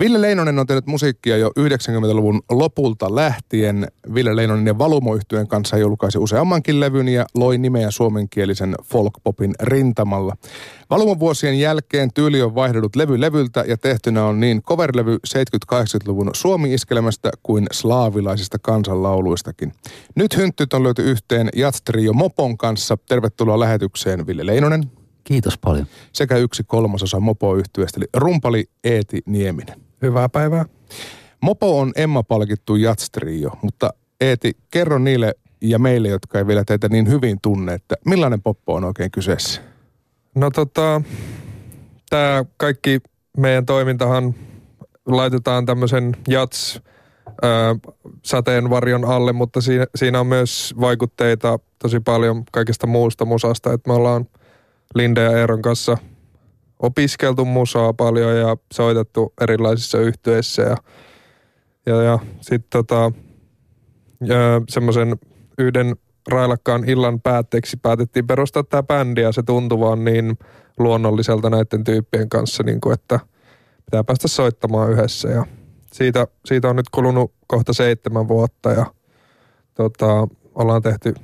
Ville Leinonen on tehnyt musiikkia jo 90-luvun lopulta lähtien. Ville Leinonen ja valumo kanssa julkaisi useammankin levyn ja loi nimeä suomenkielisen folkpopin rintamalla. Valumon vuosien jälkeen tyyli on vaihdellut levy levyltä ja tehtynä on niin coverlevy 70-80-luvun suomi-iskelemästä kuin slaavilaisista kansanlauluistakin. Nyt hynttyt on löyty yhteen Jatstrio Mopon kanssa. Tervetuloa lähetykseen Ville Leinonen. Kiitos paljon. Sekä yksi kolmasosa Mopo-yhtyeestä, eli rumpali Eeti Nieminen. Hyvää päivää. Mopo on Emma-palkittu jatstrio, mutta Eeti, kerro niille ja meille, jotka ei vielä teitä niin hyvin tunne, että millainen poppo on oikein kyseessä? No tota, tämä kaikki meidän toimintahan laitetaan tämmöisen jats sateenvarjon alle, mutta siinä, siinä on myös vaikutteita tosi paljon kaikesta muusta musasta, että me ollaan Linde ja Eeron kanssa – opiskeltu musaa paljon ja soitettu erilaisissa yhtyeissä ja, ja, ja sitten tota, semmoisen yhden railakkaan illan päätteeksi päätettiin perustaa tämä bändi ja se tuntui vaan niin luonnolliselta näiden tyyppien kanssa, niin kuin, että pitää päästä soittamaan yhdessä. Ja siitä, siitä on nyt kulunut kohta seitsemän vuotta ja tota, ollaan tehty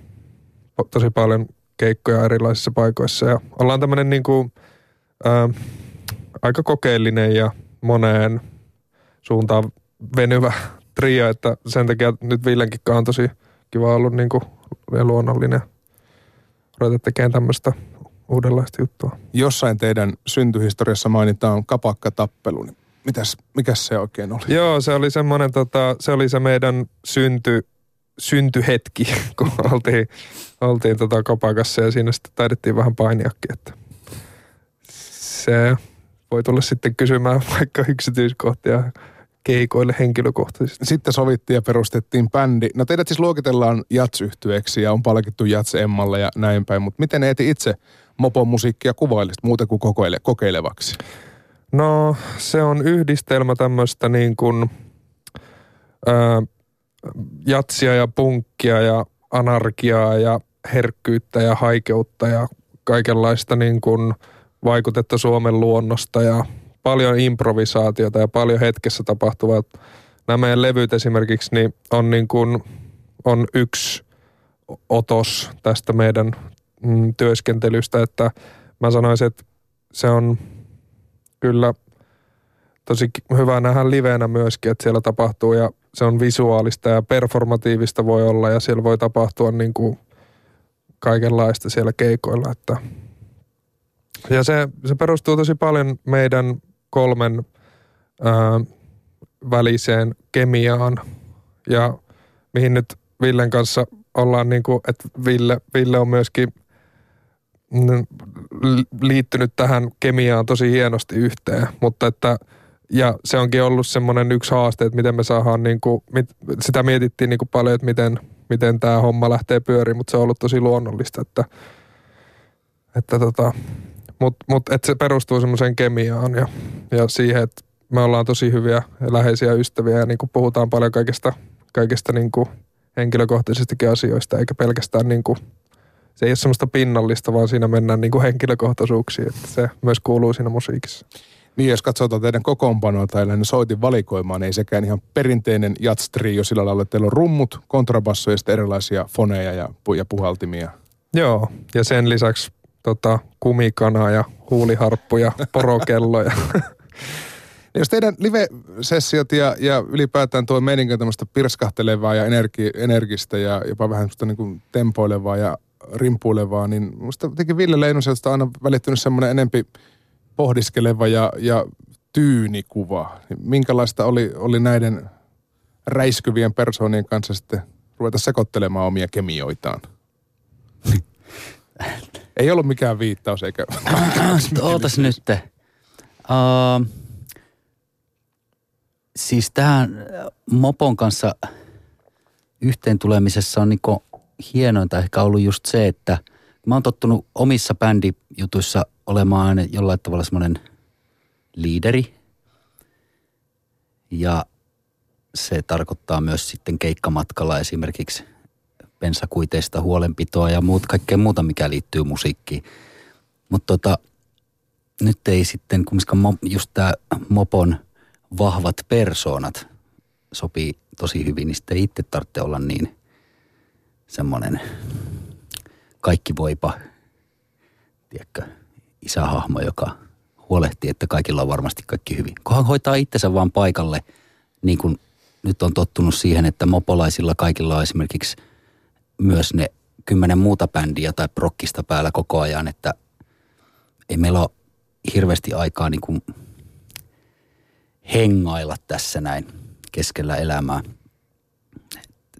tosi paljon keikkoja erilaisissa paikoissa ja ollaan tämmöinen niin kuin ää, aika kokeellinen ja moneen suuntaan venyvä trio, että sen takia nyt Villenkin on tosi kiva ollut niin kuin, ja luonnollinen ruveta tekemään tämmöistä uudenlaista juttua. Jossain teidän syntyhistoriassa mainitaan kapakkatappelu, niin mitäs, mikäs se oikein oli? Joo, se oli semmoinen, tota, se oli se meidän synty, syntyhetki, kun oltiin, oltiin tota kapakassa ja siinä sitten taidettiin vähän painiakin, että se voi tulla sitten kysymään vaikka yksityiskohtia keikoille henkilökohtaisesti. Sitten sovittiin ja perustettiin bändi. No teidät siis luokitellaan jats ja on palkittu jats Emmalle ja näin päin, mutta miten Eeti itse mopon musiikkia kuvailisit muuten kuin kokeile, kokeilevaksi? No se on yhdistelmä tämmöistä niin kuin ää, jatsia ja punkkia ja anarkiaa ja herkkyyttä ja haikeutta ja kaikenlaista niin kuin – vaikutetta Suomen luonnosta ja paljon improvisaatiota ja paljon hetkessä tapahtuvaa. Nämä meidän levyt esimerkiksi niin on, niin kuin, on yksi otos tästä meidän mm, työskentelystä, että mä sanoisin, että se on kyllä tosi hyvä nähdä liveenä myöskin, että siellä tapahtuu ja se on visuaalista ja performatiivista voi olla ja siellä voi tapahtua niin kuin kaikenlaista siellä keikoilla, että ja se, se perustuu tosi paljon meidän kolmen ää, väliseen kemiaan. Ja mihin nyt Villen kanssa ollaan niin kuin, että Ville, Ville on myöskin mm, liittynyt tähän kemiaan tosi hienosti yhteen, mutta että ja se onkin ollut semmoinen yksi haaste, että miten me saadaan, niin kuin, mit, sitä mietittiin niin kuin paljon, että miten, miten tämä homma lähtee pyöriin, mutta se on ollut tosi luonnollista, että, että tota, mutta mut, et se perustuu semmoiseen kemiaan ja, ja siihen, että me ollaan tosi hyviä ja läheisiä ystäviä ja niin kuin puhutaan paljon kaikista, kaikista niin kuin henkilökohtaisistakin asioista, eikä pelkästään niin kuin, se ei ole semmoista pinnallista, vaan siinä mennään niin kuin henkilökohtaisuuksiin, että se myös kuuluu siinä musiikissa. Niin, jos katsotaan teidän kokoonpanoa tai ne soitin valikoimaan, niin ei sekään ihan perinteinen jatstrio sillä lailla, että teillä on rummut, kontrabassoja ja sitten erilaisia foneja ja, ja puhaltimia. Joo, ja sen lisäksi tota, kumikanaa ja huuliharppu ja porokelloja. Jos teidän live-sessiot ja, ja ylipäätään tuo meininki tämmöistä pirskahtelevaa ja energi, energistä ja jopa vähän semmoista niin tempoilevaa ja rimpuilevaa, niin musta jotenkin Ville Leinoselta on aina välittynyt semmoinen enempi pohdiskeleva ja, ja tyyni kuva. Minkälaista oli, oli näiden räiskyvien persoonien kanssa sitten ruveta sekoittelemaan omia kemioitaan? Ei ollut mikään viittaus eikä... Ootas nyt. Uh, siis tähän Mopon kanssa yhteen tulemisessa on niinku hienointa ehkä ollut just se, että mä oon tottunut omissa bändijutuissa olemaan jollain tavalla semmoinen liideri. Ja se tarkoittaa myös sitten keikkamatkalla esimerkiksi bensakuiteista huolenpitoa ja muut, kaikkea muuta, mikä liittyy musiikkiin. Mutta tota, nyt ei sitten kumminkaan just tämä Mopon vahvat persoonat sopii tosi hyvin, niin sitten itse tarvitsee olla niin semmoinen kaikki voipa, tiedätkö, isähahmo, joka huolehtii, että kaikilla on varmasti kaikki hyvin. Kunhan hoitaa itsensä vaan paikalle, niin kuin nyt on tottunut siihen, että mopolaisilla kaikilla on esimerkiksi myös ne kymmenen muuta bändiä tai prokkista päällä koko ajan, että ei meillä ole hirveästi aikaa niin kuin hengailla tässä näin keskellä elämää.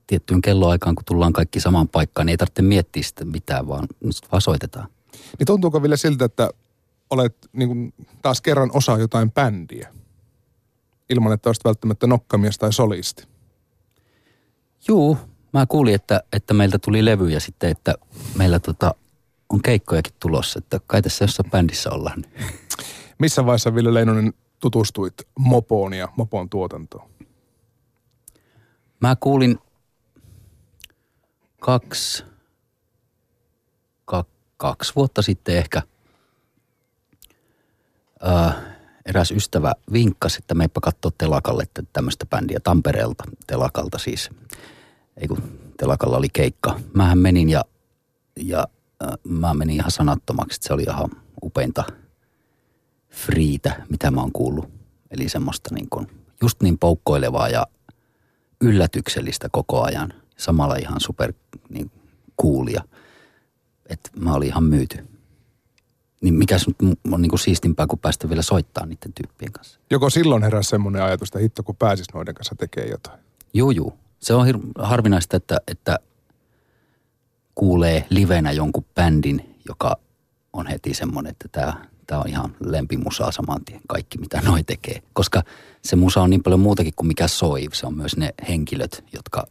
Tiettyyn kelloaikaan, kun tullaan kaikki samaan paikkaan, niin ei tarvitse miettiä sitä mitään, vaan vaan soitetaan. Niin tuntuuko vielä siltä, että olet niin kuin taas kerran osa jotain bändiä? Ilman, että olisit välttämättä nokkamies tai solisti. Juu, mä kuulin, että, että meiltä tuli levyjä sitten, että meillä tota, on keikkojakin tulossa, että kai tässä jossain bändissä ollaan. Missä vaiheessa Ville Leinonen tutustuit Mopoon ja Mopon tuotantoon? Mä kuulin kaksi, ka, kaksi vuotta sitten ehkä ää, eräs ystävä vinkkasi, että meipä katsoa telakalle tämmöistä bändiä Tampereelta, telakalta siis. Ei kun telakalla oli keikka. Mähän menin ja, ja ää, mä menin ihan sanattomaksi, että se oli ihan upeinta friitä, mitä mä oon kuullut. Eli semmoista niin kuin, just niin poukkoilevaa ja yllätyksellistä koko ajan. Samalla ihan super niin, kuulia. Että mä olin ihan myyty. Niin mikä on niin kuin siistimpää, kun päästä vielä soittaa niiden tyyppien kanssa. Joko silloin heräsi semmoinen ajatus, että hitto kun pääsis noiden kanssa tekee jotain? Juu, juu. Se on hir- harvinaista, että, että kuulee livenä jonkun bändin, joka on heti semmoinen, että tämä, tämä on ihan lempimusaa saman tien, kaikki mitä noi tekee. Koska se musa on niin paljon muutakin kuin mikä soi. Se on myös ne henkilöt, jotka,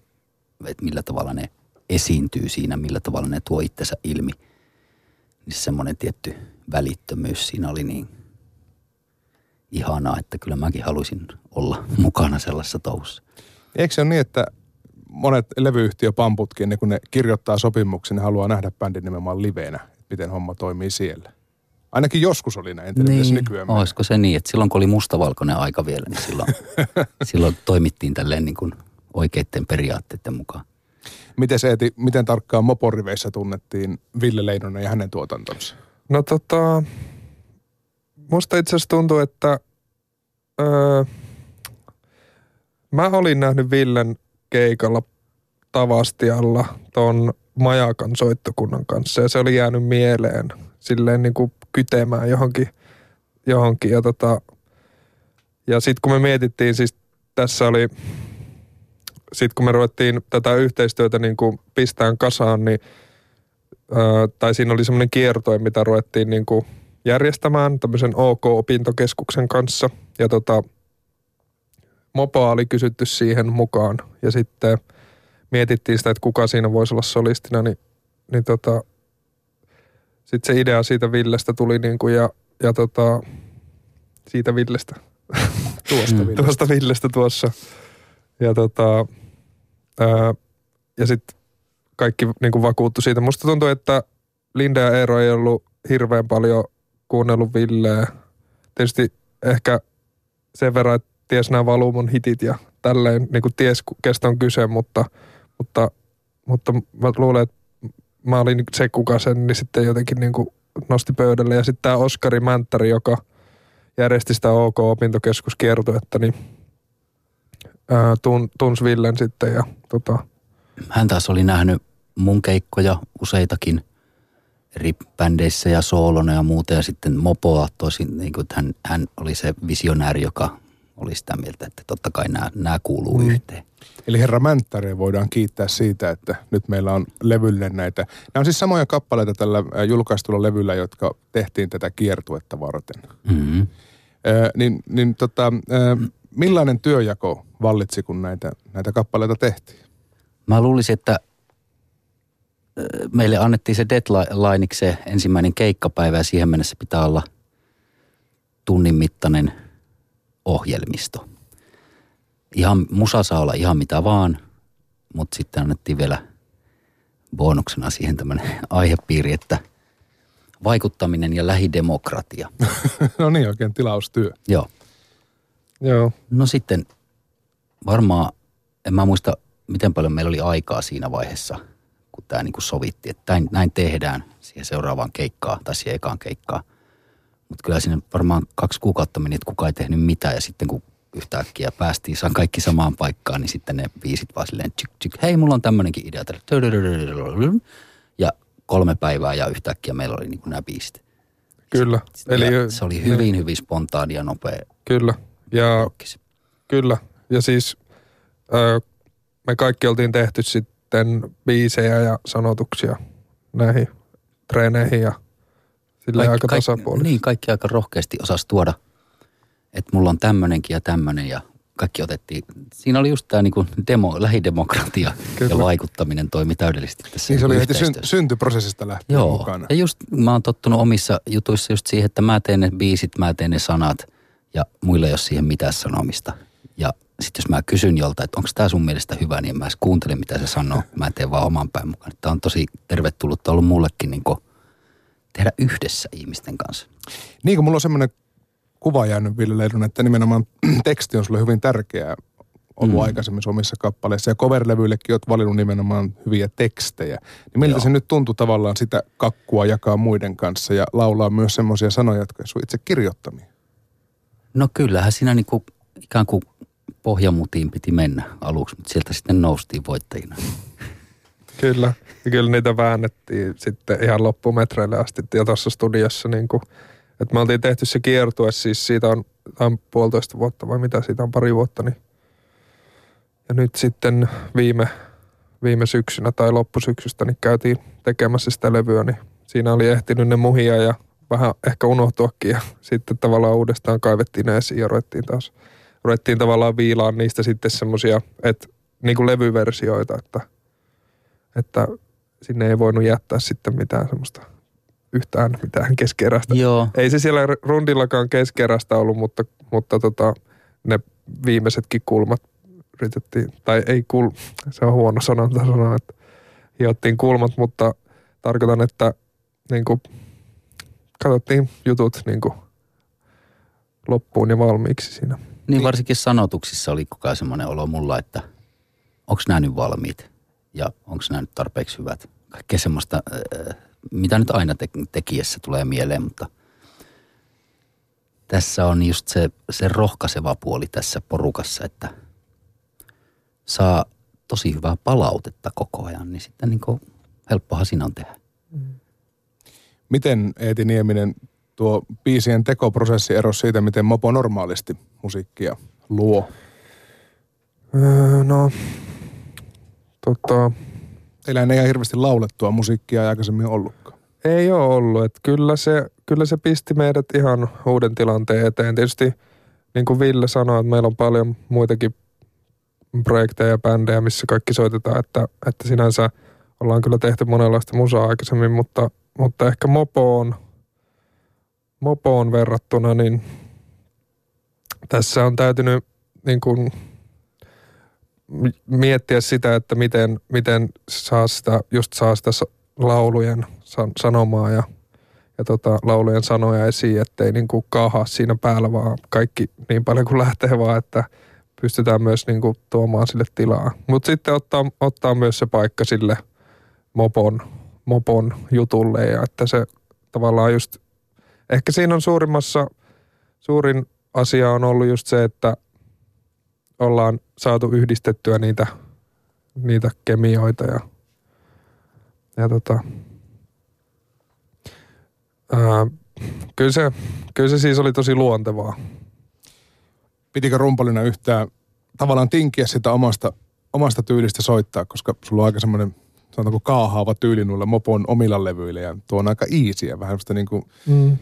että millä tavalla ne esiintyy siinä, millä tavalla ne tuo itsensä ilmi. Niin semmoinen tietty välittömyys siinä oli niin ihanaa, että kyllä mäkin haluaisin olla mukana sellaisessa touhussa. Eikö se ole niin, että monet levyyhtiöpamputkin, ne kun ne kirjoittaa sopimuksen, ne haluaa nähdä bändin nimenomaan liveenä, miten homma toimii siellä? Ainakin joskus oli näin, en tiedä, niin, nykyään olisiko se niin, että silloin kun oli mustavalkoinen aika vielä, niin silloin, silloin toimittiin tälleen niin kuin oikeiden periaatteiden mukaan. Miten se, Eeti, miten tarkkaan Moporiveissä tunnettiin Ville Leinonen ja hänen tuotantonsa? No tota, musta itse asiassa tuntuu, että öö, mä olin nähnyt Villen keikalla Tavastialla ton Majakan soittokunnan kanssa ja se oli jäänyt mieleen silleen niin kuin kytemään johonkin, johonkin ja tota, ja sitten kun me mietittiin, siis tässä oli, sitten kun me ruvettiin tätä yhteistyötä niin kuin pistään kasaan, niin ää, tai siinä oli semmoinen kiertoe, mitä ruvettiin niin kuin järjestämään tämmöisen OK-opintokeskuksen kanssa. Ja tota, Mopoa oli kysytty siihen mukaan ja sitten mietittiin sitä, että kuka siinä voisi olla solistina, niin, niin tota, sitten se idea siitä Villestä tuli niin kuin ja, ja tota, siitä Villestä. Tuosta Villestä. tuosta Villestä tuossa. Ja tota, ää, ja sitten kaikki niin kuin vakuuttu siitä. Musta tuntuu, että Linda ja Eero ei ollut hirveän paljon kuunnellut Villeä. Tietysti ehkä sen verran, että ties nämä Valumon hitit ja tälleen niin kuin ties kestä on kyse, mutta, mutta, mutta mä luulen, että mä olin se, kuka sen niin sitten jotenkin niin kuin nosti pöydälle. Ja sitten tämä Oskari Mänttäri, joka järjesti sitä OK-opintokeskuskiertuetta, niin ää, tun, tunsi Villen sitten ja tota, Hän taas oli nähnyt mun keikkoja useitakin eri bändeissä ja soolona ja muuta ja sitten Mopoa tosin, niin kuin, hän, hän oli se visionääri, joka oli sitä mieltä, että totta kai nämä, nämä kuuluu mm. yhteen. Eli herra Mänttäreen voidaan kiittää siitä, että nyt meillä on levyllinen näitä. Nämä on siis samoja kappaleita tällä äh, julkaistulla levyllä, jotka tehtiin tätä kiertuetta varten. Mm-hmm. Ö, niin niin tota, ö, millainen työjako vallitsi, kun näitä, näitä kappaleita tehtiin? Mä luulisin, että meille annettiin se deadlineiksi se ensimmäinen keikkapäivä ja siihen mennessä pitää olla tunnin mittainen ohjelmisto. Ihan, musa saa olla ihan mitä vaan, mutta sitten annettiin vielä bonuksena siihen tämmöinen aihepiiri, että vaikuttaminen ja lähidemokratia. no niin, oikein tilaustyö. Joo. Joo. No sitten varmaan, en mä muista miten paljon meillä oli aikaa siinä vaiheessa, kun tämä niin sovittiin, että näin, näin tehdään siihen seuraavaan keikkaan tai siihen ekaan keikkaan. Mutta kyllä sinne varmaan kaksi kuukautta meni, että kukaan ei tehnyt mitään ja sitten kun yhtäkkiä päästiin, saan kaikki samaan paikkaan, niin sitten ne viisit vaan silleen, tsyk, tsyk, hei mulla on tämmöinenkin idea. Ja kolme päivää ja yhtäkkiä meillä oli niin nämä biisit. Kyllä. Eli, se oli hyvin, niin. hyvin spontaani ja nopea. Kyllä. Ja, kyllä. Ja siis me kaikki oltiin tehty sitten biisejä ja sanotuksia näihin treeneihin ja sillä aika tasapuolisesti. Niin, kaikki aika rohkeasti osas tuoda, että mulla on tämmönenkin ja tämmönen ja kaikki otettiin. Siinä oli just tämä niinku demo, lähidemokratia Kyllä. ja vaikuttaminen toimi täydellisesti tässä Niin se oli heti syntyprosessista lähtien Joo. mukana. Ja just mä oon tottunut omissa jutuissa just siihen, että mä teen ne biisit, mä teen ne sanat ja muilla ei ole siihen mitään sanomista. Ja sitten jos mä kysyn jolta, että onko tämä sun mielestä hyvä, niin mä edes kuuntelen mitä se sanoo. Mä teen vaan oman päin mukaan. Tämä on tosi tervetullutta ollut mullekin niin tehdä yhdessä ihmisten kanssa. Niin kuin mulla on semmoinen kuva jäänyt Ville Leidun, että nimenomaan teksti on sulle hyvin tärkeää ollut mm. aikaisemmin omissa kappaleissa. Ja coverlevyillekin olet valinnut nimenomaan hyviä tekstejä. Niin miltä Joo. se nyt tuntuu tavallaan sitä kakkua jakaa muiden kanssa ja laulaa myös semmoisia sanoja, jotka sun itse kirjoittamia? No kyllähän siinä niinku ikään kuin pohjamutiin piti mennä aluksi, mutta sieltä sitten noustiin voittajina. Kyllä, kyllä niitä väännettiin sitten ihan loppumetreille asti ja tuossa studiossa niin kuin, että me oltiin tehty se kiertue, siis siitä on, on puolitoista vuotta vai mitä, siitä on pari vuotta, niin ja nyt sitten viime, viime syksynä tai loppusyksystä niin käytiin tekemässä sitä levyä, niin siinä oli ehtinyt ne muhia ja vähän ehkä unohtuakin ja sitten tavallaan uudestaan kaivettiin ne esiin ja ruvettiin taas – ruvettiin tavallaan viilaan niistä sitten semmoisia, että niin kuin levyversioita, että, että sinne ei voinut jättää sitten mitään semmoista yhtään mitään keskerästä. Joo. Ei se siellä rundillakaan keskerästä ollut, mutta, mutta tota, ne viimeisetkin kulmat yritettiin, tai ei kul, se on huono sanonta sanoa, että hiottiin kulmat, mutta tarkoitan, että niin kuin, katsottiin jutut niin kuin, loppuun ja valmiiksi siinä. Niin, niin varsinkin sanotuksissa oli koko ajan semmoinen olo mulla, että onko nämä nyt valmiit ja onko nämä nyt tarpeeksi hyvät. Kaikkea semmoista, äh, mitä nyt aina te- tekijässä tulee mieleen, mutta tässä on just se, se rohkaiseva puoli tässä porukassa, että saa tosi hyvää palautetta koko ajan, niin sitten niin kuin helppohan siinä on tehdä. Mm. Miten Eeti Nieminen tuo biisien tekoprosessi erosi siitä, miten Mopo normaalisti musiikkia luo? Öö, no, tota... Teillä ei ihan hirveästi laulettua musiikkia aikaisemmin ollutkaan. Ei ole ollut. Että kyllä, se, kyllä se pisti meidät ihan uuden tilanteen eteen. Tietysti niin kuin Ville sanoi, että meillä on paljon muitakin projekteja ja bändejä, missä kaikki soitetaan, että, että sinänsä ollaan kyllä tehty monenlaista musaa aikaisemmin, mutta, mutta ehkä Mopo on – mopoon verrattuna, niin tässä on täytynyt niin kuin miettiä sitä, että miten, miten saa sitä, just saa sitä laulujen sanomaa ja, ja tota, laulujen sanoja esiin, ettei niin kuin kaahaa siinä päällä, vaan kaikki niin paljon kuin lähtee vaan, että pystytään myös niin kuin tuomaan sille tilaa. Mutta sitten ottaa, ottaa myös se paikka sille mopon, mopon jutulle ja että se tavallaan just ehkä siinä on suurimmassa, suurin asia on ollut just se, että ollaan saatu yhdistettyä niitä, niitä kemioita ja, ja tota, ää, kyllä, se, kyllä se siis oli tosi luontevaa. Pitikö rumpalina yhtään tavallaan tinkiä sitä omasta, omasta tyylistä soittaa, koska sulla on aika semmoinen sanotaanko kaahaava tyyli noilla mopon omilla levyillä ja tuo on aika easyä, vähän sitä niin kuin mm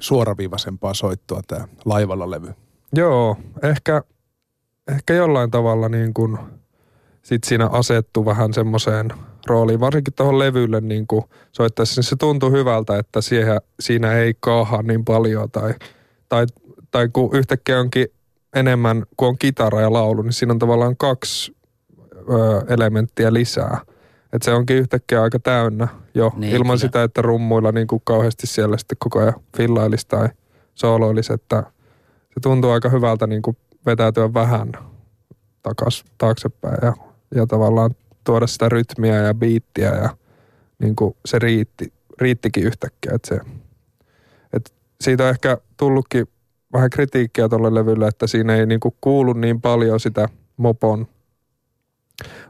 suoraviivaisempaa soittoa tämä laivalla levy. Joo, ehkä, ehkä jollain tavalla niin kuin sit siinä asettu vähän semmoiseen rooliin, varsinkin tuohon levylle niin kuin soittaessa, niin se tuntui hyvältä, että siihen, siinä ei kaaha niin paljon tai, tai, tai kun yhtäkkiä onkin enemmän, kun on kitara ja laulu, niin siinä on tavallaan kaksi ö, elementtiä lisää – että se onkin yhtäkkiä aika täynnä jo niin, ilman kyllä. sitä, että rummuilla niin kuin kauheasti siellä sitten koko ajan fillailisi tai sooloilisi, että se tuntuu aika hyvältä niin kuin vetäytyä vähän takas, taaksepäin ja, ja tavallaan tuoda sitä rytmiä ja biittiä ja niin kuin se riitti, riittikin yhtäkkiä. Että se, että siitä on ehkä tullutkin vähän kritiikkiä tuolle levylle, että siinä ei niin kuin kuulu niin paljon sitä mopon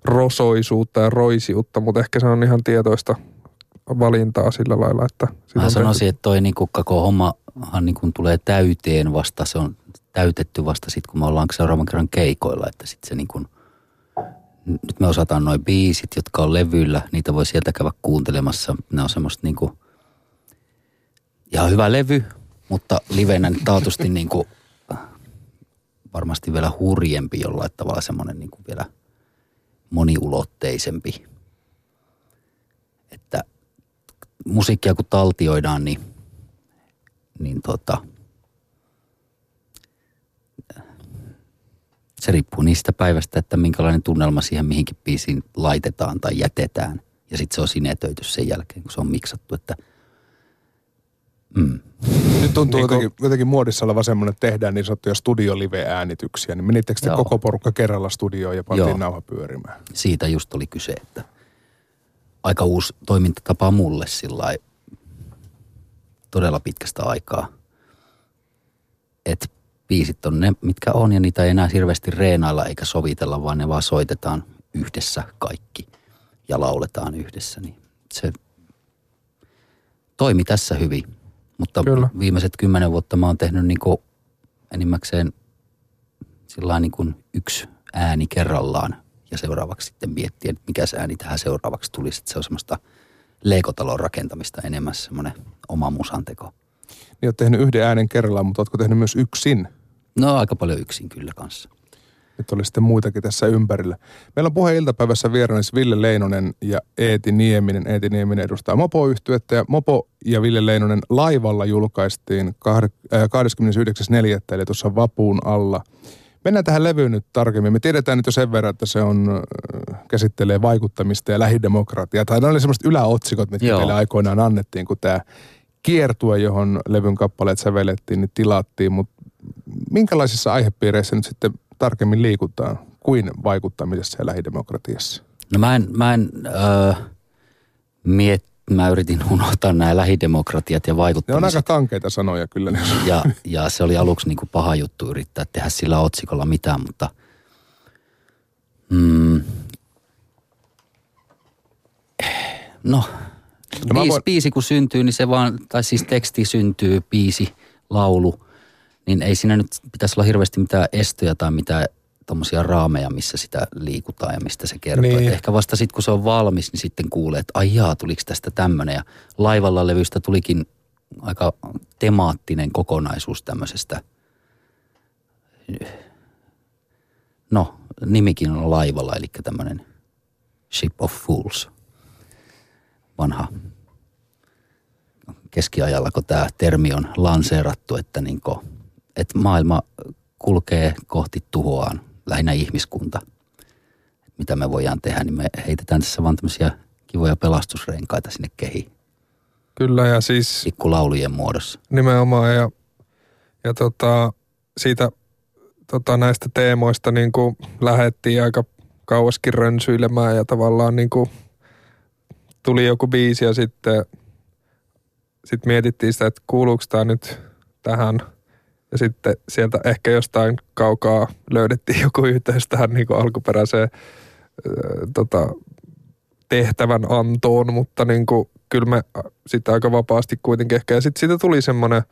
rosoisuutta ja roisiutta, mutta ehkä se on ihan tietoista valintaa sillä lailla, että... Mä sanoisin, että toi niin koko hommahan niin tulee täyteen vasta, se on täytetty vasta sitten, kun me ollaan seuraavan kerran keikoilla, että sitten se niin kuin, nyt me osataan noin biisit, jotka on levyllä, niitä voi sieltä käydä kuuntelemassa. Ne on semmoista niin kuin, ihan hyvä levy, mutta livenä niin taatusti niin kuin, varmasti vielä hurjempi jollain tavalla semmoinen niin kuin vielä moniulotteisempi. Että musiikkia kun taltioidaan, niin, niin tota, se riippuu niistä päivästä, että minkälainen tunnelma siihen mihinkin biisiin laitetaan tai jätetään. Ja sitten se on sinetöity sen jälkeen, kun se on miksattu, että mm. Nyt tuntuu niin jotenkin, jotenkin muodissa oleva semmoinen, että tehdään niin sanottuja studiolive-äänityksiä. Niin menittekö te koko porukka kerralla studioon ja pantiin Joo. nauha pyörimään? Siitä just oli kyse, että aika uusi toimintatapa mulle sillä todella pitkästä aikaa. Että biisit on ne, mitkä on ja niitä ei enää hirveästi reenailla eikä sovitella, vaan ne vaan soitetaan yhdessä kaikki ja lauletaan yhdessä. Niin se toimi tässä hyvin, mutta Kyllä. viimeiset kymmenen vuotta mä oon tehnyt niin enimmäkseen sillä niin kuin yksi ääni kerrallaan ja seuraavaksi sitten miettiä, että mikä se ääni tähän seuraavaksi tulisi. Että se on semmoista leikotalon rakentamista enemmän semmoinen oma musanteko. Niin olet tehnyt yhden äänen kerrallaan, mutta oletko tehnyt myös yksin? No aika paljon yksin kyllä kanssa. Nyt oli sitten muitakin tässä ympärillä. Meillä on puhe iltapäivässä vieraana Ville Leinonen ja Eeti Nieminen. Eeti Nieminen edustaa mopo ja Mopo ja Ville Leinonen laivalla julkaistiin 29.4. Äh, eli tuossa vapuun alla. Mennään tähän levyyn nyt tarkemmin. Me tiedetään nyt jo sen verran, että se on, käsittelee vaikuttamista ja lähidemokratiaa. Tai ne oli semmoiset yläotsikot, mitkä Joo. meille aikoinaan annettiin, kun tämä kiertue, johon levyn kappaleet sävellettiin, niin tilattiin. Mutta minkälaisissa aihepiireissä nyt sitten tarkemmin liikutaan kuin vaikuttamisessa ja lähidemokratiassa? No mä en, mä en äh, miet, mä yritin unohtaa nämä lähidemokratiat ja vaikuttamiset. Ne on aika kankeita sanoja kyllä. Ja, ja se oli aluksi niin kuin paha juttu yrittää tehdä sillä otsikolla mitään, mutta mm, no, no biisi, voin... biisi kun syntyy, niin se vaan, tai siis teksti syntyy, biisi, laulu, niin ei siinä nyt pitäisi olla hirveästi mitään estoja tai mitään tuommoisia raameja, missä sitä liikutaan ja mistä se kertoo. Niin. ehkä vasta sitten, kun se on valmis, niin sitten kuulee, että ai jaa, tuliko tästä tämmöinen. Ja laivalla levystä tulikin aika temaattinen kokonaisuus tämmöisestä. No, nimikin on laivalla, eli tämmöinen Ship of Fools. Vanha keskiajalla, kun tämä termi on lanseerattu, että niin että maailma kulkee kohti tuhoaan, lähinnä ihmiskunta. Mitä me voidaan tehdä, niin me heitetään tässä vaan tämmöisiä kivoja pelastusrenkaita sinne kehiin. Kyllä ja siis... Pikkulaulujen muodossa. Nimenomaan ja, ja tota, siitä tota, näistä teemoista niin kuin lähettiin aika kauaskin rönsyilemään ja tavallaan niin kuin tuli joku biisi ja sitten sit mietittiin sitä, että kuuluuko tämä nyt tähän – ja sitten sieltä ehkä jostain kaukaa löydettiin joku yhteys tähän niin kuin alkuperäiseen äh, tota, tehtävän antoon, mutta niin kuin, kyllä me sitten aika vapaasti kuitenkin ehkä. Ja sitten siitä tuli semmoinen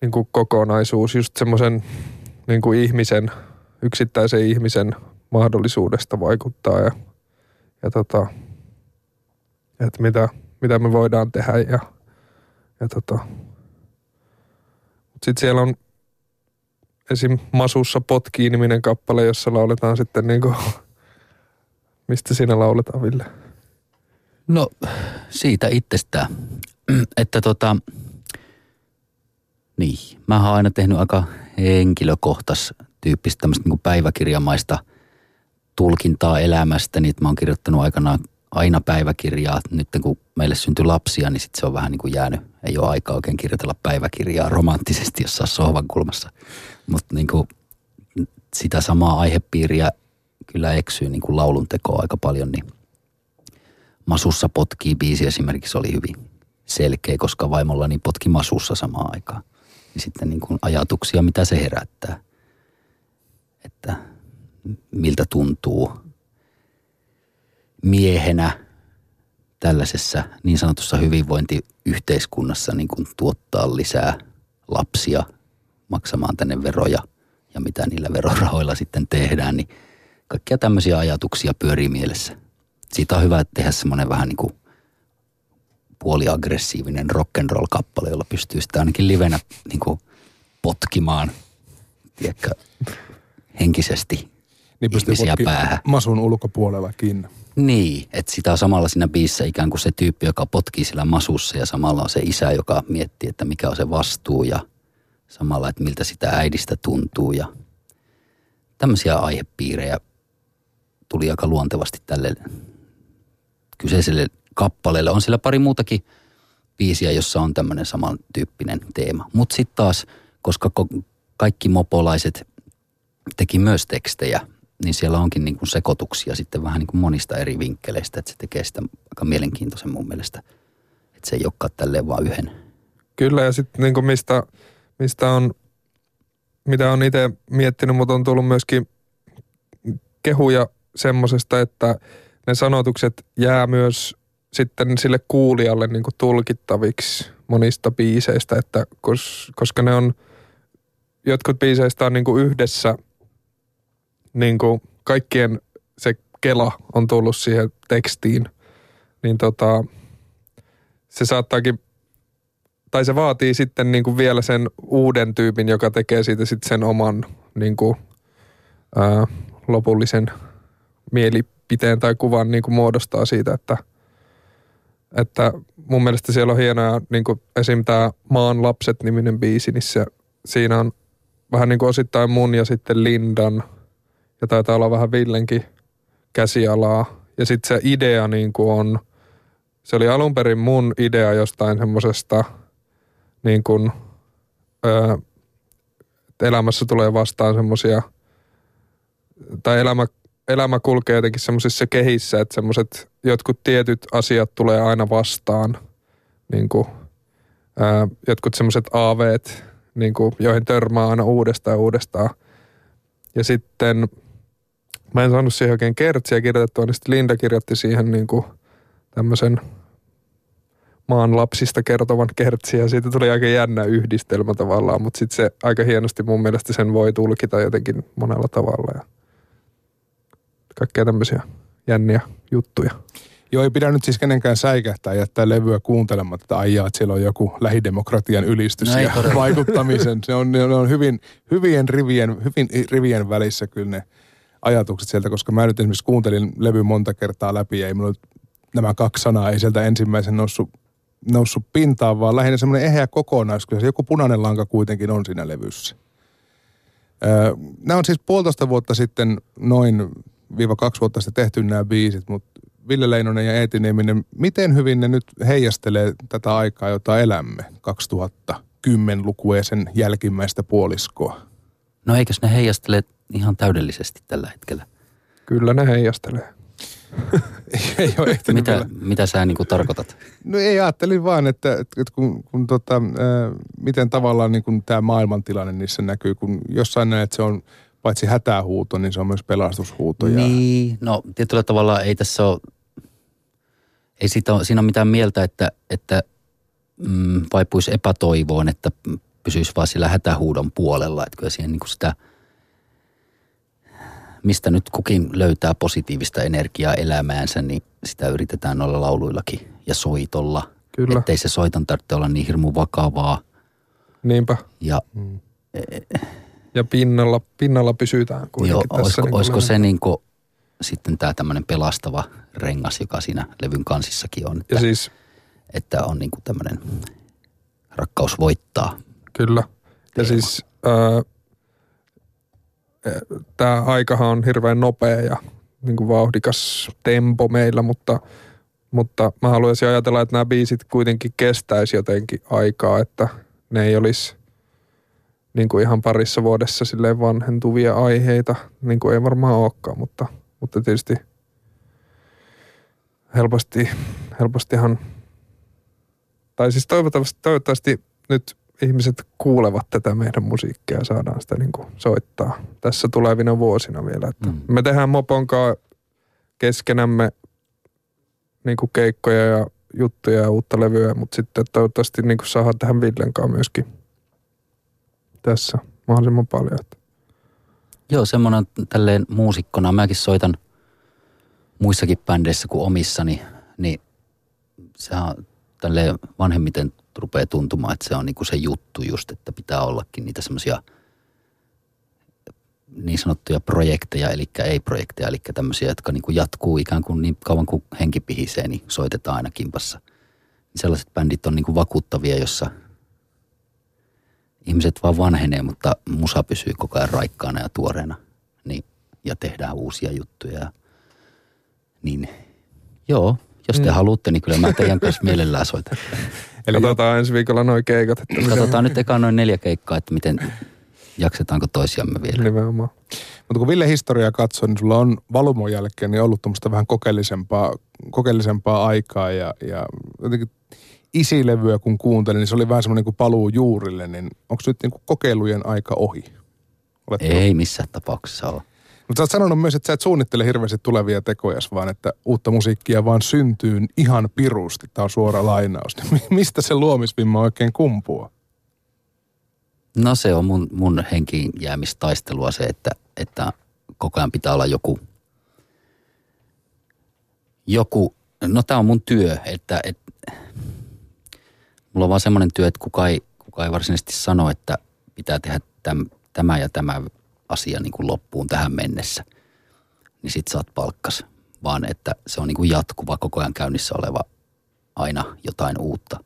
niin kuin kokonaisuus, just semmoisen niin kuin ihmisen, yksittäisen ihmisen mahdollisuudesta vaikuttaa ja, ja tota, että mitä, mitä me voidaan tehdä ja, ja tota, sitten siellä on esim. Masussa potkii-niminen kappale, jossa lauletaan sitten niin kuin, mistä siinä lauletaan, Ville? No siitä itsestään, että tota, niin, mä oon aina tehnyt aika henkilökohtais tyyppistä tämmöistä niin päiväkirjamaista tulkintaa elämästä, niin mä oon kirjoittanut aikanaan aina päiväkirjaa. Nyt kun meille syntyi lapsia, niin sit se on vähän niin kuin jäänyt. Ei ole aikaa oikein kirjoitella päiväkirjaa romanttisesti jossain sohvan kulmassa. Mutta niin kuin sitä samaa aihepiiriä kyllä eksyy niin kuin laulun tekoa aika paljon, niin Masussa potkii biisi esimerkiksi oli hyvin selkeä, koska vaimolla niin potki Masussa samaan aikaan. Ja sitten niin kuin ajatuksia, mitä se herättää. Että miltä tuntuu miehenä tällaisessa niin sanotussa hyvinvointiyhteiskunnassa niin kuin tuottaa lisää lapsia maksamaan tänne veroja ja mitä niillä verorahoilla sitten tehdään, niin kaikkia tämmöisiä ajatuksia pyörii mielessä. Siitä on hyvä tehdä semmoinen vähän niin kuin puoliaggressiivinen rock'n'roll-kappale, jolla pystyy sitä ainakin livenä niin kuin potkimaan, tiedätkö, henkisesti niin ihmisiä päähän. masun ulkopuolellakin. Niin, että sitä on samalla siinä biissä ikään kuin se tyyppi, joka potkii sillä masussa ja samalla on se isä, joka miettii, että mikä on se vastuu ja samalla, että miltä sitä äidistä tuntuu ja tämmöisiä aihepiirejä tuli aika luontevasti tälle kyseiselle kappaleelle. On siellä pari muutakin biisiä, jossa on tämmöinen samantyyppinen teema. Mutta sitten taas, koska kaikki mopolaiset teki myös tekstejä, niin siellä onkin niin kuin sekoituksia sitten vähän niin kuin monista eri vinkkeleistä, että se tekee sitä aika mielenkiintoisen mun mielestä, että se ei olekaan tälleen vaan yhden. Kyllä ja sitten niin kuin mistä, mistä on, mitä on itse miettinyt, mutta on tullut myöskin kehuja semmosesta, että ne sanotukset jää myös sitten sille kuulijalle niin kuin tulkittaviksi monista biiseistä, että koska ne on, jotkut biiseistä on niin kuin yhdessä, niin kuin kaikkien se kela on tullut siihen tekstiin, niin tota, se saattaakin, tai se vaatii sitten niin kuin vielä sen uuden tyypin, joka tekee siitä sitten sen oman niin kuin, ää, lopullisen mielipiteen tai kuvan niin kuin muodostaa siitä, että, että mun mielestä siellä on hienoa, niin kuin esim. tämä Maan lapset-niminen biisi, niin se, siinä on vähän niin kuin osittain mun ja sitten Lindan ja taitaa olla vähän Villenkin käsialaa. Ja sitten se idea niin kuin on, se oli alun perin mun idea jostain semmoisesta niin kuin, ö, elämässä tulee vastaan semmoisia, tai elämä elämä kulkee jotenkin semmoisissa kehissä, että semmoiset jotkut tietyt asiat tulee aina vastaan, niin kuin, ää, jotkut semmoiset aaveet, niin kuin, joihin törmää aina uudestaan ja uudestaan. Ja sitten mä en saanut siihen oikein kertsiä kirjoitettua, niin sitten Linda kirjoitti siihen niin kuin tämmöisen maan lapsista kertovan kertsiä. Ja siitä tuli aika jännä yhdistelmä tavallaan, mutta sitten se aika hienosti mun mielestä sen voi tulkita jotenkin monella tavalla. Ja kaikkea tämmöisiä jänniä juttuja. Joo, ei pidä nyt siis kenenkään säikähtää jättää levyä kuuntelematta, että aijaa, että siellä on joku lähidemokratian ylistys no ja todella. vaikuttamisen. Se on, ne on hyvin, hyvien, rivien, hyvin rivien välissä kyllä ne ajatukset sieltä, koska mä nyt esimerkiksi kuuntelin levy monta kertaa läpi ja ei mulla nämä kaksi sanaa ei sieltä ensimmäisen noussut, noussut pintaan, vaan lähinnä semmoinen eheä kokonaisuus. Kyllä se joku punainen lanka kuitenkin on siinä levyssä. nämä on siis puolitoista vuotta sitten noin viiva kaksi vuotta sitten tehty nämä biisit, mutta Ville Leinonen ja Eeti Nieminen, miten hyvin ne nyt heijastelee tätä aikaa, jota elämme 2010-lukua ja sen jälkimmäistä puoliskoa? No eikös ne heijastele ihan täydellisesti tällä hetkellä? Kyllä ne heijastelee. ei ole mitä, mitä sä niin kuin tarkoitat? No ei ajattelin vaan, että, että kun, kun tota, äh, miten tavallaan niin tämä maailmantilanne niissä näkyy, kun jossain näet, että se on – paitsi hätähuuto, niin se on myös pelastushuuto. Niin, ja... no tietyllä tavalla ei tässä ole, ei siitä ole, siinä ole mitään mieltä, että, että mm, vaipuisi epätoivoon, että pysyisi vaan sillä hätähuudon puolella. Että kyllä siihen niin kuin sitä, mistä nyt kukin löytää positiivista energiaa elämäänsä, niin sitä yritetään olla lauluillakin ja soitolla. Kyllä. Että ei se soiton tarvitse olla niin hirmu vakavaa. Niinpä. Ja mm. E, ja pinnalla, pinnalla pysytään kuitenkin Joo, tässä. Olisiko, niin olisiko se niin kuin, sitten tämä tämmöinen pelastava rengas, joka siinä levyn kansissakin on. Että, ja siis, että on niin kuin tämmöinen rakkaus voittaa. Kyllä. Ja teema. siis äh, tämä aikahan on hirveän nopea ja niin kuin vauhdikas tempo meillä, mutta, mutta mä haluaisin ajatella, että nämä biisit kuitenkin kestäisi jotenkin aikaa, että ne ei olisi – niin kuin ihan parissa vuodessa silleen vanhentuvia aiheita, niin kuin ei varmaan olekaan, mutta, mutta tietysti helposti, helpostihan, tai siis toivottavasti, toivottavasti nyt ihmiset kuulevat tätä meidän musiikkia ja saadaan sitä niin kuin soittaa tässä tulevina vuosina vielä. Että mm. Me tehdään Moponkaa keskenämme niin kuin keikkoja ja juttuja ja uutta levyä, mutta sitten toivottavasti niin kuin saadaan tähän Villenkaan myöskin tässä mahdollisimman paljon. Joo, semmoinen tälleen muusikkona. Mäkin soitan muissakin bändeissä kuin omissani, niin sehän on tälleen vanhemmiten rupeaa tuntumaan, että se on niinku se juttu just, että pitää ollakin niitä semmoisia niin sanottuja projekteja, eli ei-projekteja, eli tämmöisiä, jotka niinku jatkuu ikään kuin niin kauan kuin henki pihisee, niin soitetaan aina kimpassa. Niin sellaiset bändit on niinku vakuuttavia, jossa ihmiset vaan vanhenee, mutta musa pysyy koko ajan raikkaana ja tuoreena. Niin, ja tehdään uusia juttuja. Niin joo, jos te mm. haluatte, niin kyllä mä teidän kanssa mielellään soitan. Eli katsotaan ensi viikolla noin keikat. Että katsotaan nyt eka noin neljä keikkaa, että miten jaksetaanko toisiamme vielä. Nimenomaan. Mutta kun Ville historiaa katsoo, niin sulla on valumon jälkeen niin ollut tuommoista vähän kokeellisempaa, kokeellisempaa aikaa ja, ja jotenkin isilevyä kun kuuntelin, niin se oli vähän semmoinen kuin paluu juurille, niin onko nyt niin kuin kokeilujen aika ohi? Oletko? Ei missään tapauksessa ole. Mutta sä oot sanonut myös, että sä et suunnittele hirveästi tulevia tekoja, vaan että uutta musiikkia vaan syntyy ihan pirusti. Tämä on suora lainaus. Mistä se luomisvimma oikein kumpuu? No se on mun, mun henkiin jäämistaistelua se, että, että koko ajan pitää olla joku, joku no tämä on mun työ, että, että mulla on vaan semmoinen työ, että kuka ei, kuka ei varsinaisesti sano, että pitää tehdä täm, tämä ja tämä asia niin kuin loppuun tähän mennessä, niin sit saat palkkas. Vaan että se on niin kuin jatkuva, koko ajan käynnissä oleva aina jotain uutta.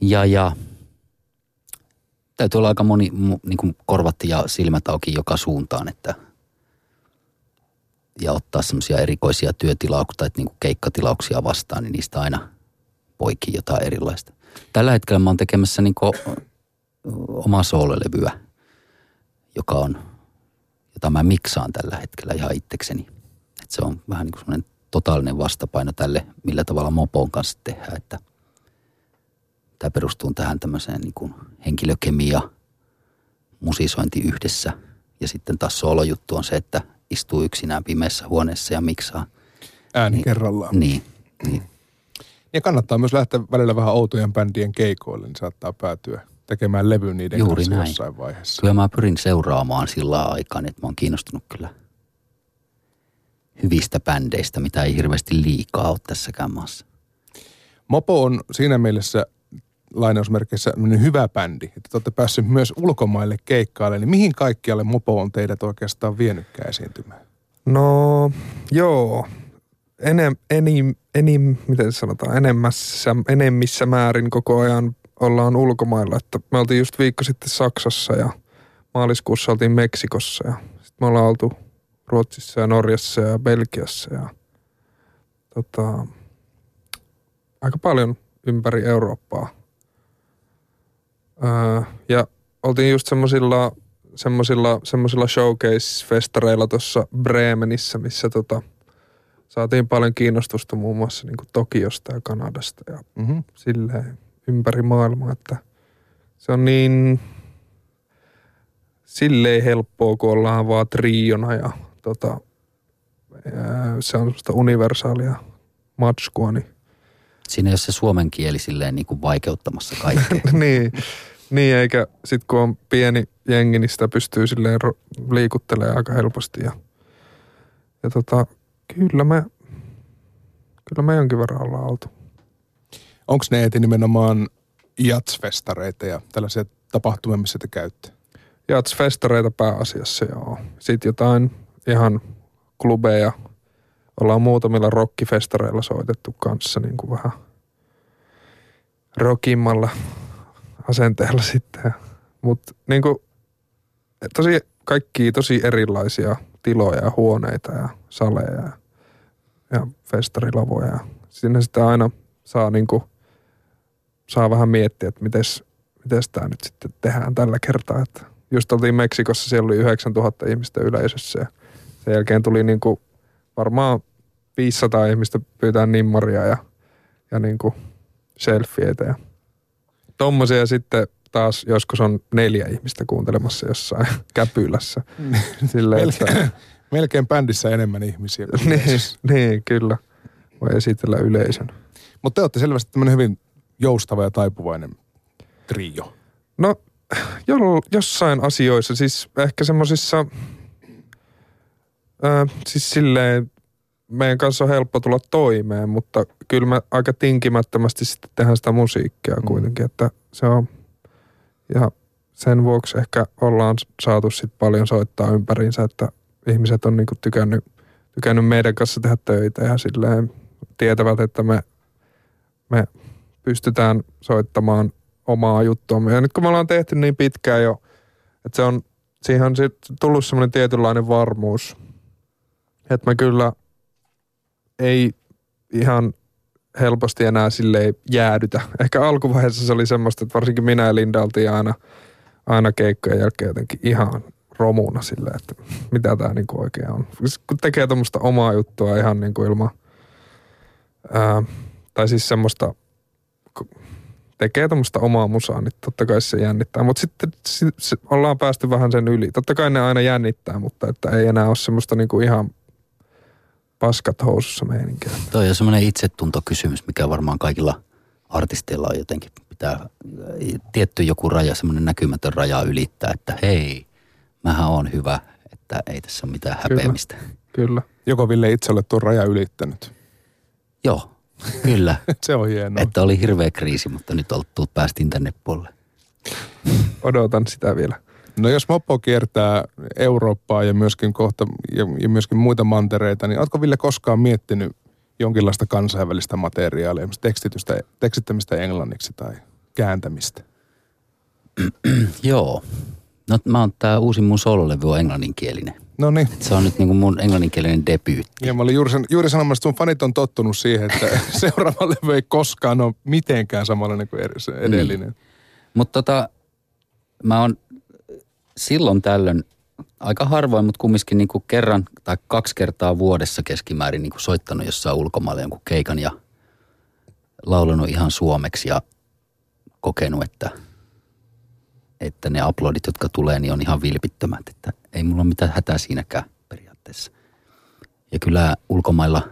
Ja, ja täytyy olla aika moni niin kuin korvat ja silmät auki joka suuntaan, että ja ottaa semmoisia erikoisia työtilauksia tai niin kuin keikkatilauksia vastaan, niin niistä aina poikii jotain erilaista. Tällä hetkellä mä oon tekemässä niin kuin omaa soololevyä joka on, jota mä miksaan tällä hetkellä ihan itsekseni. Et se on vähän niin kuin semmoinen totaalinen vastapaino tälle, millä tavalla mopon kanssa tehdään, että tämä perustuu tähän tämmöiseen niin kuin henkilökemia, musisointi yhdessä. Ja sitten taas soolojuttu on se, että istuu yksinään pimeässä huoneessa ja miksaa. Ääni niin, kerrallaan. Niin, niin. Ja kannattaa myös lähteä välillä vähän outojen bändien keikoille, niin saattaa päätyä tekemään levy niiden Juuri kanssa näin. jossain vaiheessa. Kyllä mä pyrin seuraamaan sillä aikaa, että mä oon kiinnostunut kyllä hyvistä bändeistä, mitä ei hirveästi liikaa ole tässäkään maassa. Mopo on siinä mielessä lainausmerkeissä hyvä bändi, että te olette päässyt myös ulkomaille keikkaille, niin mihin kaikkialle Mopo on teidät oikeastaan vienytkään esiintymään? No joo, enem, enim, enim, miten sanotaan, enemmässä, enemmissä määrin koko ajan ollaan ulkomailla. Että me oltiin just viikko sitten Saksassa ja maaliskuussa oltiin Meksikossa ja sitten me ollaan oltu Ruotsissa ja Norjassa ja Belgiassa ja tota, aika paljon ympäri Eurooppaa. Öö, ja oltiin just semmoisilla semmosilla, semmosilla showcase-festareilla tuossa Bremenissä, missä tota, saatiin paljon kiinnostusta muun muassa niin Tokiosta ja Kanadasta ja mm-hmm. silleen ympäri maailmaa, että se on niin silleen helppoa, kun ollaan vaan triona ja tota, se on sellaista universaalia matskua. Niin. Siinä ei ole se suomen kieli silleen niin kuin vaikeuttamassa kaikkea. niin, niin, eikä sit kun on pieni jengi, niin sitä pystyy silleen liikuttelemaan aika helposti. Ja, ja tota, kyllä me, kyllä me jonkin verran ollaan oltu. Onko ne eti nimenomaan jatsfestareita ja tällaisia tapahtumia, missä te käytte? Jatsfestareita pääasiassa, joo. Sitten jotain ihan klubeja. Ollaan muutamilla rockifestareilla soitettu kanssa niin kuin vähän rockimmalla asenteella sitten. Mutta niin tosi, kaikki tosi erilaisia tiloja ja huoneita ja saleja ja, ja festarilavoja. Sinne sitä aina saa niin kuin – saa vähän miettiä, että mites, miten tämä nyt sitten tehdään tällä kertaa. Että just oltiin Meksikossa, siellä oli 9000 ihmistä yleisössä ja sen jälkeen tuli niin kuin varmaan 500 ihmistä pyytää nimmaria ja, ja niin kuin selfieitä ja tommosia sitten taas joskus on neljä ihmistä kuuntelemassa jossain käpylässä. Silleen, Melkein, että, melkein bändissä enemmän ihmisiä. niin, niin, kyllä. Voi esitellä yleisön. Mutta te olette selvästi tämmöinen hyvin joustava ja taipuvainen trio. No, jo, jossain asioissa, siis ehkä semmoisissa, siis silleen, meidän kanssa on helppo tulla toimeen, mutta kyllä me aika tinkimättömästi sitten tehdään sitä musiikkia Mm. kuitenkin, että se on, ja sen vuoksi ehkä ollaan saatu sitten paljon soittaa ympäriinsä, että ihmiset on niinku tykännyt, tykännyt meidän kanssa tehdä töitä ja silleen tietävät, että me, me pystytään soittamaan omaa juttua. Ja nyt kun me ollaan tehty niin pitkään jo, että se on, siihen on sit tullut semmoinen tietynlainen varmuus, että me kyllä ei ihan helposti enää silleen jäädytä. Ehkä alkuvaiheessa se oli semmoista, että varsinkin minä ja Linda oltiin aina, aina keikkojen jälkeen jotenkin ihan romuna silleen, että mitä tämä niinku oikein on. Siis Kun tekee tuommoista omaa juttua ihan niinku ilman, ää, tai siis semmoista, tekee tuommoista omaa musaa, niin totta kai se jännittää. Mutta sitten si- se, ollaan päästy vähän sen yli. Totta kai ne aina jännittää, mutta että ei enää ole semmoista niinku ihan paskat housussa meininkiä. Toi on semmoinen itsetuntokysymys, mikä varmaan kaikilla artisteilla on jotenkin pitää tietty joku raja, semmoinen näkymätön raja ylittää, että hei, mähän on hyvä, että ei tässä ole mitään Kyllä. häpeämistä. Kyllä. Joko Ville itse olet tuon raja ylittänyt? Joo, kyllä. Se on hienoa. että oli hirveä kriisi, mutta nyt oltu, päästiin tänne puolelle. Odotan sitä vielä. No jos Mopo kiertää Eurooppaa ja myöskin kohta ja, ja myöskin muita mantereita, niin oletko Ville koskaan miettinyt jonkinlaista kansainvälistä materiaalia, esimerkiksi tekstitystä, tekstittämistä englanniksi tai kääntämistä? Joo. No mä oon tää uusi mun sololevy on englanninkielinen. No niin. Se on nyt niinku mun englanninkielinen debyytti. Ja mä olin juuri, san- juuri sanomassa, että sun fanit on tottunut siihen, että seuraava levy ei koskaan ole mitenkään samanlainen kuin edellinen. Mutta tota, mä oon silloin tällöin aika harvoin, mutta kumminkin niinku kerran tai kaksi kertaa vuodessa keskimäärin niinku soittanut jossain ulkomailla jonkun keikan ja laulanut ihan suomeksi ja kokenut, että, että ne uploadit, jotka tulee, niin on ihan vilpittömät. Että ei mulla ole mitään hätää siinäkään periaatteessa. Ja kyllä ulkomailla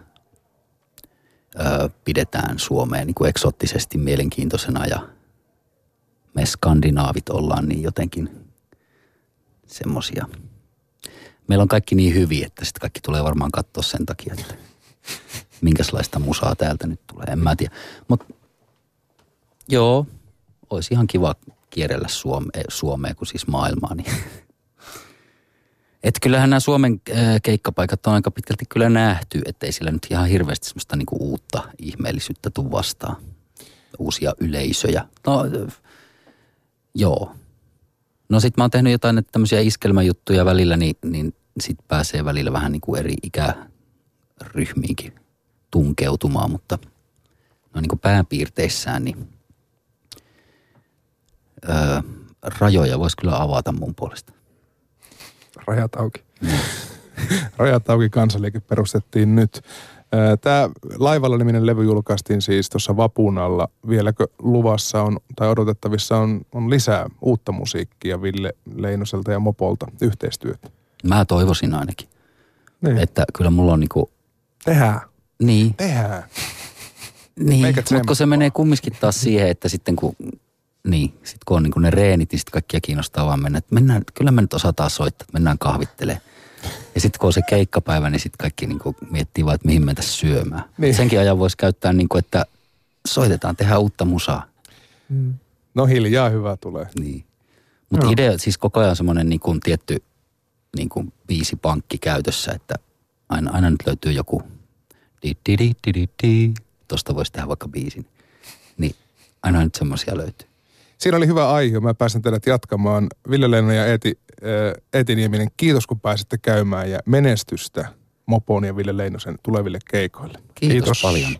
ö, pidetään Suomea niin kuin eksoottisesti mielenkiintoisena ja me skandinaavit ollaan niin jotenkin semmosia. Meillä on kaikki niin hyviä, että sitten kaikki tulee varmaan katsoa sen takia, että minkälaista musaa täältä nyt tulee. En mä tiedä. Mutta joo, olisi ihan kiva kierrellä Suome, Suomea kuin siis maailmaa. Niin. Et kyllähän nämä Suomen äh, keikkapaikat on aika pitkälti kyllä nähty, ettei sillä nyt ihan hirveästi semmoista niinku uutta ihmeellisyyttä tuu vastaan. Uusia yleisöjä. No, äh, joo. No sit mä oon tehnyt jotain että tämmöisiä iskelmäjuttuja välillä, niin, niin sit pääsee välillä vähän niin kuin eri ikäryhmiinkin tunkeutumaan, mutta no niin kuin pääpiirteissään, niin öö, rajoja voisi kyllä avata mun puolesta. Rajat auki. Rajat auki kansaliike perustettiin nyt. Tämä Laivalla niminen levy julkaistiin siis tuossa vapun alla. Vieläkö luvassa on, tai odotettavissa on, on lisää uutta musiikkia Ville Leinoselta ja Mopolta yhteistyötä? Mä toivoisin ainakin, Niin. että kyllä mulla on niinku, Tehdään. niin, Tehdään. Niin, mutta kun se menee kumminkin taas siihen, että sitten kun, niin, sit kun on niin ne reenit, niin sitten kaikkia kiinnostaa vaan mennä, että mennään, kyllä me nyt osataan soittaa, että mennään kahvittelemaan. Ja sitten kun on se keikkapäivä, niin sitten kaikki niin kuin miettii vaan, että mihin mennä syömään. Niin. Senkin ajan voisi käyttää niin kuin, että soitetaan, tehdään uutta musaa. No hiljaa hyvä tulee. Niin. Mutta Joo. idea, siis koko ajan semmoinen niin kuin tietty niin kuin biisipankki käytössä, että aina, aina nyt löytyy joku di di di di di di. Tosta voisi tehdä vaikka biisin. Niin aina nyt semmoisia löytyy. Siinä oli hyvä aihe. Mä pääsen teidät jatkamaan. Ville Leino ja Eeti, äh, Eeti Nieminen, kiitos kun pääsitte käymään ja menestystä Mopon ja Ville Leinosen tuleville keikoille. Kiitos, Kiitos. paljon.